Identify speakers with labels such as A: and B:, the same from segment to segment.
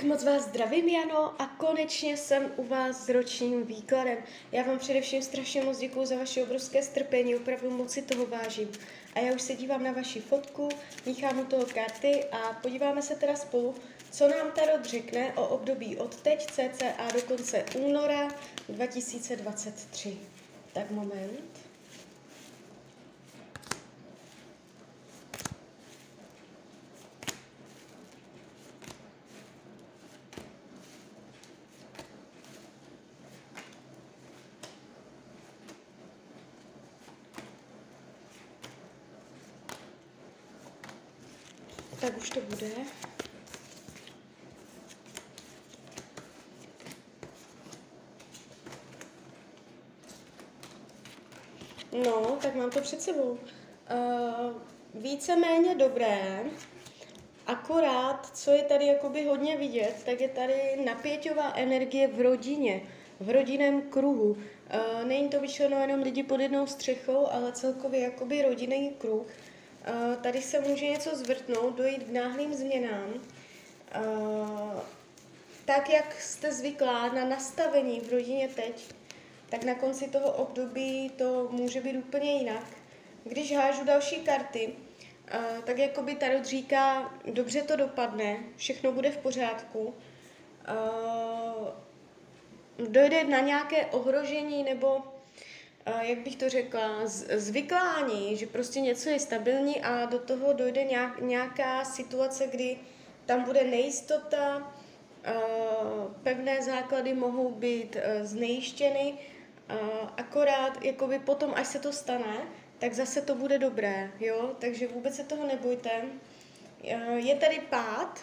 A: Tak moc vás zdravím, Jano, a konečně jsem u vás s ročním výkladem. Já vám především strašně moc děkuju za vaše obrovské strpení, opravdu moc si toho vážím. A já už se dívám na vaši fotku, míchám u toho karty a podíváme se teda spolu, co nám Tarot řekne o období od teď cca do konce února 2023. Tak moment. Tak už to bude. No, tak mám to před sebou. Uh, víceméně dobré, akorát, co je tady jakoby hodně vidět, tak je tady napěťová energie v rodině, v rodinném kruhu. Uh, není to vyšleno jenom lidi pod jednou střechou, ale celkově jakoby rodinný kruh. Tady se může něco zvrtnout, dojít k náhlým změnám. Tak, jak jste zvyklá na nastavení v rodině teď, tak na konci toho období to může být úplně jinak. Když hážu další karty, tak jako by Tarot říká, dobře to dopadne, všechno bude v pořádku, dojde na nějaké ohrožení nebo jak bych to řekla, zvyklání, že prostě něco je stabilní a do toho dojde nějak, nějaká situace, kdy tam bude nejistota, pevné základy mohou být znejištěny, akorát jakoby potom, až se to stane, tak zase to bude dobré, jo, takže vůbec se toho nebojte. Je tady pád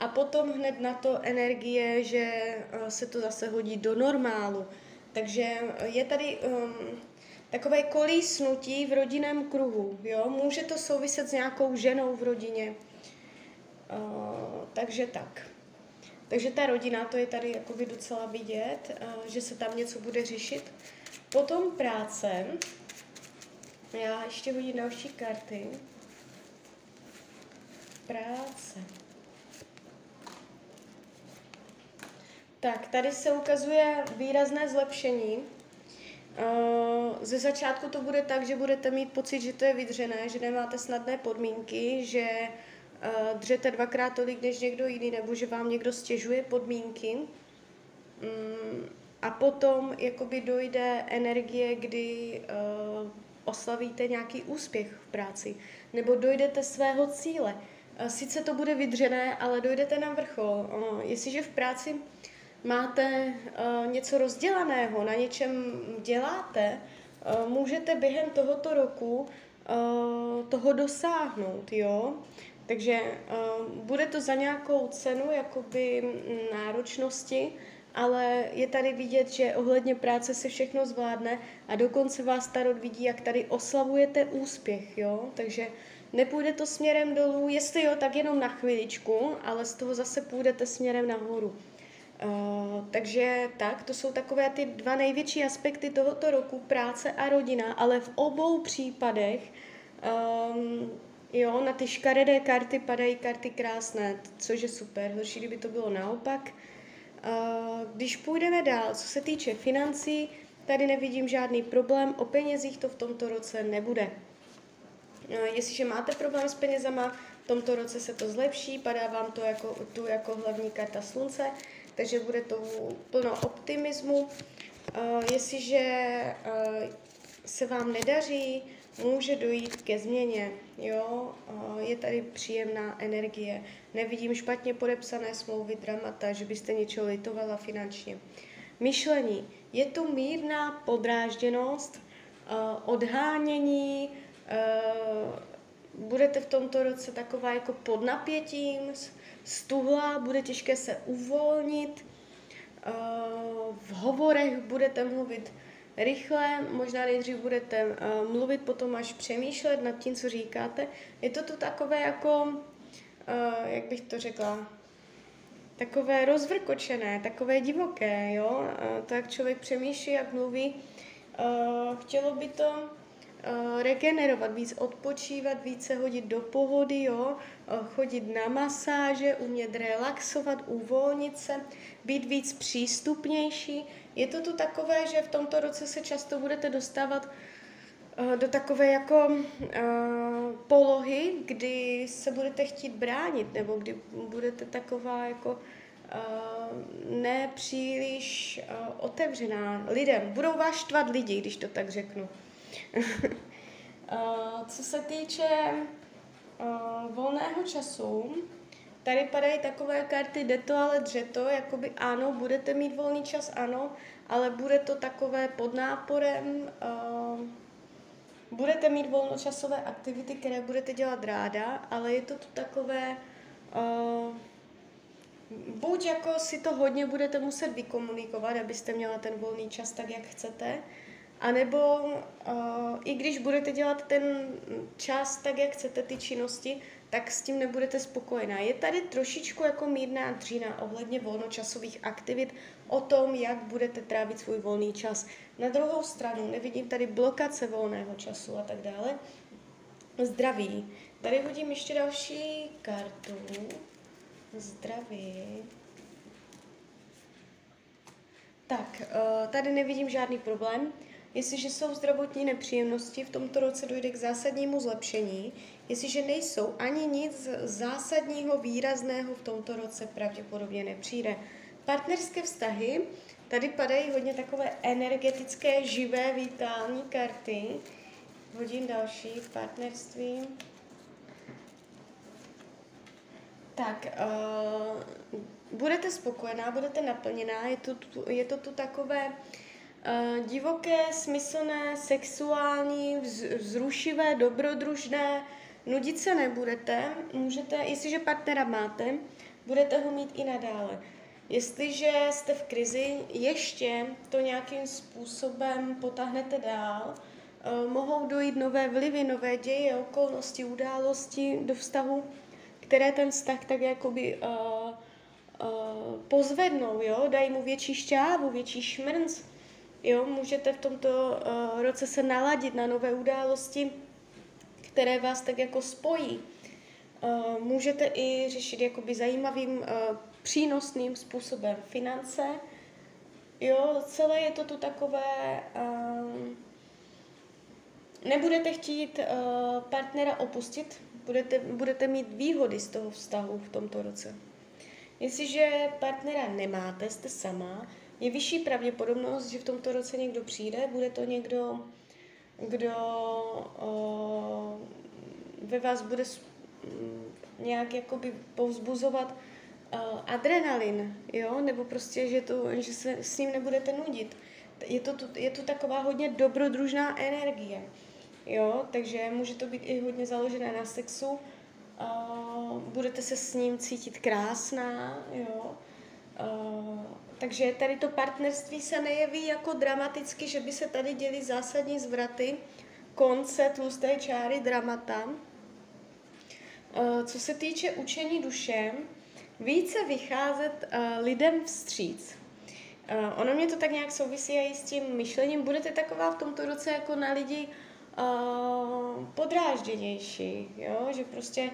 A: a potom hned na to energie, že se to zase hodí do normálu. Takže eh, je tady um, takové kolísnutí v rodinném kruhu. Jo? Může to souviset s nějakou ženou v rodině. Uh, takže tak. Takže ta rodina, to je tady jakoby docela vidět, uh, že se tam něco bude řešit. Potom práce. Já ještě hodím další karty. Práce. Tak, tady se ukazuje výrazné zlepšení. Eh, ze začátku to bude tak, že budete mít pocit, že to je vydřené, že nemáte snadné podmínky, že eh, dřete dvakrát tolik než někdo jiný, nebo že vám někdo stěžuje podmínky. Mm, a potom jakoby dojde energie, kdy eh, oslavíte nějaký úspěch v práci, nebo dojdete svého cíle. Sice to bude vydřené, ale dojdete na vrchol. Jestliže v práci máte uh, něco rozdělaného, na něčem děláte, uh, můžete během tohoto roku uh, toho dosáhnout, jo. Takže uh, bude to za nějakou cenu jakoby náročnosti, ale je tady vidět, že ohledně práce se všechno zvládne a dokonce vás Tarot vidí, jak tady oslavujete úspěch, jo. Takže nepůjde to směrem dolů, jestli jo, tak jenom na chviličku, ale z toho zase půjdete směrem nahoru. Uh, takže tak, to jsou takové ty dva největší aspekty tohoto roku, práce a rodina, ale v obou případech um, jo, na ty škaredé karty padají karty krásné, což je super, horší, kdyby to bylo naopak. Uh, když půjdeme dál, co se týče financí, tady nevidím žádný problém, o penězích to v tomto roce nebude. Uh, jestliže máte problém s penězama, v tomto roce se to zlepší, padá vám to jako, tu jako hlavní karta slunce, takže bude to plno optimismu. Uh, jestliže uh, se vám nedaří, může dojít ke změně. Jo? Uh, je tady příjemná energie. Nevidím špatně podepsané smlouvy, dramata, že byste něčeho litovala finančně. Myšlení. Je tu mírná podrážděnost, odhánění, budete v tomto roce taková jako pod napětím, stuhlá, bude těžké se uvolnit, eh, v hovorech budete mluvit rychle, možná nejdřív budete eh, mluvit, potom až přemýšlet nad tím, co říkáte. Je to tu takové jako, eh, jak bych to řekla, takové rozvrkočené, takové divoké, jo? To, jak člověk přemýšlí, jak mluví. Chtělo by to, regenerovat, víc odpočívat, více hodit do pohody, jo, uh, chodit na masáže, umět relaxovat, uvolnit se, být víc přístupnější. Je to tu takové, že v tomto roce se často budete dostávat uh, do takové jako polohy, kdy se budete chtít bránit, nebo kdy budete taková jako nepříliš otevřená lidem. Budou vás štvat lidi, když to tak řeknu. Uh, co se týče uh, volného času, tady padají takové karty jde to, ale dře to, jakoby ano, budete mít volný čas, ano, ale bude to takové pod náporem, uh, budete mít volnočasové aktivity, které budete dělat ráda, ale je to tu takové, uh, buď jako si to hodně budete muset vykomunikovat, abyste měla ten volný čas tak, jak chcete, anebo uh, i když budete dělat ten čas tak, jak chcete, ty činnosti, tak s tím nebudete spokojená. Je tady trošičku jako mírná dřína ohledně volnočasových aktivit o tom, jak budete trávit svůj volný čas. Na druhou stranu nevidím tady blokace volného času a tak dále. Zdraví. Tady vidím ještě další kartu. Zdraví. Tak, eh, tady nevidím žádný problém. Jestliže jsou zdravotní nepříjemnosti, v tomto roce dojde k zásadnímu zlepšení. Jestliže nejsou ani nic zásadního, výrazného v tomto roce pravděpodobně nepřijde. Partnerské vztahy, tady padají hodně takové energetické, živé, vitální karty. Hodím další partnerství. Tak, uh, budete spokojená, budete naplněná, je to, je to tu takové uh, divoké, smyslné, sexuální, vz, vzrušivé, dobrodružné, nudit se nebudete, můžete, jestliže partnera máte, budete ho mít i nadále. Jestliže jste v krizi, ještě to nějakým způsobem potáhnete dál, uh, mohou dojít nové vlivy, nové děje, okolnosti, události do vztahu, které ten vztah tak jakoby uh, uh, pozvednou, jo, dají mu větší šťávu, větší šmrnc, jo, můžete v tomto uh, roce se naladit na nové události, které vás tak jako spojí. Uh, můžete i řešit jakoby zajímavým, uh, přínosným způsobem finance, jo, celé je to tu takové, uh, nebudete chtít uh, partnera opustit, budete, budete mít výhody z toho vztahu v tomto roce. Jestliže partnera nemáte, jste sama, je vyšší pravděpodobnost, že v tomto roce někdo přijde, bude to někdo, kdo o, ve vás bude nějak jakoby povzbuzovat uh, adrenalin, jo, nebo prostě, že, to, že se s ním nebudete nudit. Je to, je to taková hodně dobrodružná energie. Jo, takže může to být i hodně založené na sexu. Uh, budete se s ním cítit krásná, jo. Uh, takže tady to partnerství se nejeví jako dramaticky, že by se tady děly zásadní zvraty, konce tlusté čáry dramata. Uh, co se týče učení duše, více vycházet uh, lidem vstříc. Ono mě to tak nějak souvisí i s tím myšlením. Budete taková v tomto roce jako na lidi podrážděnější, jo? že prostě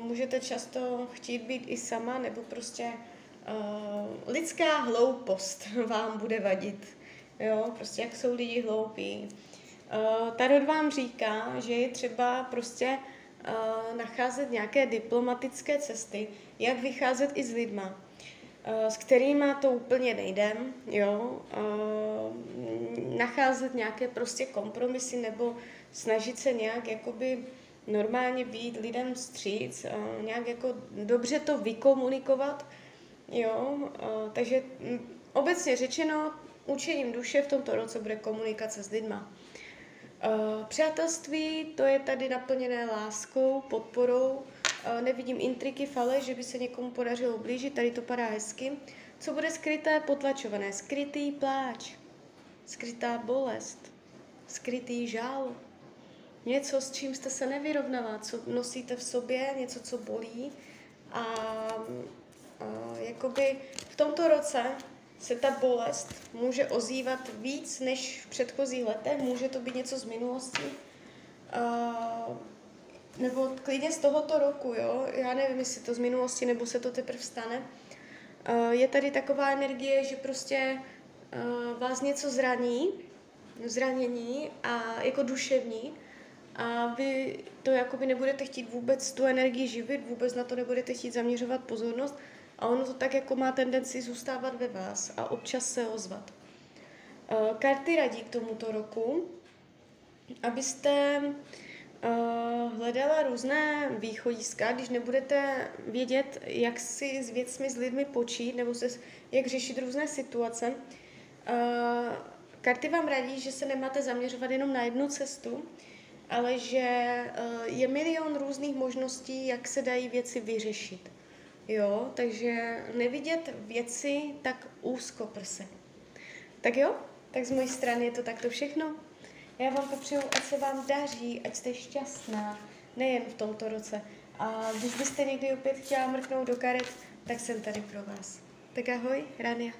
A: můžete často chtít být i sama, nebo prostě lidská hloupost vám bude vadit, jo? prostě jak jsou lidi hloupí. Uh, Tarot vám říká, že je třeba prostě uh, nacházet nějaké diplomatické cesty, jak vycházet i s lidma Eh, s kterými to úplně nejde, jo, eh, nacházet nějaké prostě kompromisy nebo snažit se nějak jakoby normálně být lidem stříc, eh, nějak jako dobře to vykomunikovat, jo, takže hm, obecně řečeno, učením duše v tomto roce bude komunikace s lidma. Přátelství, to je tady naplněné láskou, podporou, nevidím intriky, fale, že by se někomu podařilo blížit, tady to padá hezky. Co bude skryté, potlačované? Skrytý pláč, skrytá bolest, skrytý žál, něco, s čím jste se nevyrovnala, co nosíte v sobě, něco, co bolí. A jakoby v tomto roce se ta bolest může ozývat víc než v předchozích letech, může to být něco z minulosti, nebo klidně z tohoto roku, jo, já nevím, jestli to z minulosti, nebo se to teprve stane. Je tady taková energie, že prostě vás něco zraní, zranění a jako duševní a vy to jakoby nebudete chtít vůbec tu energii živit, vůbec na to nebudete chtít zaměřovat pozornost a ono to tak jako má tendenci zůstávat ve vás a občas se ozvat. Uh, karty radí k tomuto roku, abyste uh, hledala různé východiska, když nebudete vědět, jak si s věcmi, s lidmi počít, nebo se, jak řešit různé situace. Uh, karty vám radí, že se nemáte zaměřovat jenom na jednu cestu, ale že je milion různých možností, jak se dají věci vyřešit. Jo, takže nevidět věci tak úzkoprse. Tak jo, tak z mojí strany je to takto všechno. Já vám popřeju, ať se vám daří, ať jste šťastná, nejen v tomto roce. A když byste někdy opět chtěla mrknout do karet, tak jsem tady pro vás. Tak ahoj, Rania.